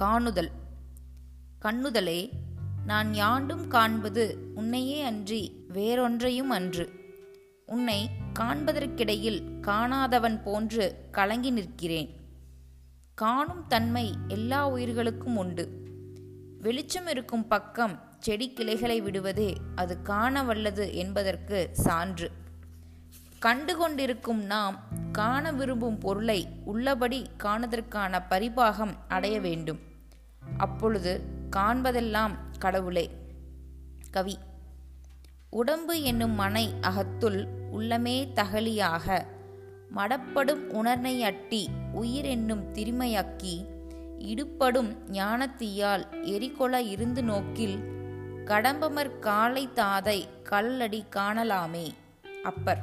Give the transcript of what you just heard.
காணுதல். கண்ணுதலே நான் யாண்டும் காண்பது உன்னையே அன்றி வேறொன்றையும் அன்று. உன்னை காண்பதற்கிடையில் காணாதவன் போன்று கலங்கி நிற்கிறேன். காணும் தன்மை எல்லா உயிர்களுக்கும் உண்டு. வெளிச்சம் இருக்கும் பக்கம் செடி கிளைகளை விடுவதே அது காண வல்லது என்பதற்கு சான்று. கண்டு கொண்டிருக்கும் நாம் காண விரும்பும் பொருளை உள்ளபடி காணுதற்கான பரிபாகம் அடைய வேண்டும். அப்பொழுது காண்பதெல்லாம் கடவுளே. கவி உடம்பு என்னும் மனை அகத்துள் உள்ளமே தகலியாக மடப்படும் உணர்னை அட்டி உயிர் என்னும் திருமையக்கி இடுப்படும் ஞானத்தீயால் எரிகொள இருந்து நோக்கில் கடம்பமர் காலை தாதை கல்லடி காணலாமே. அப்பர்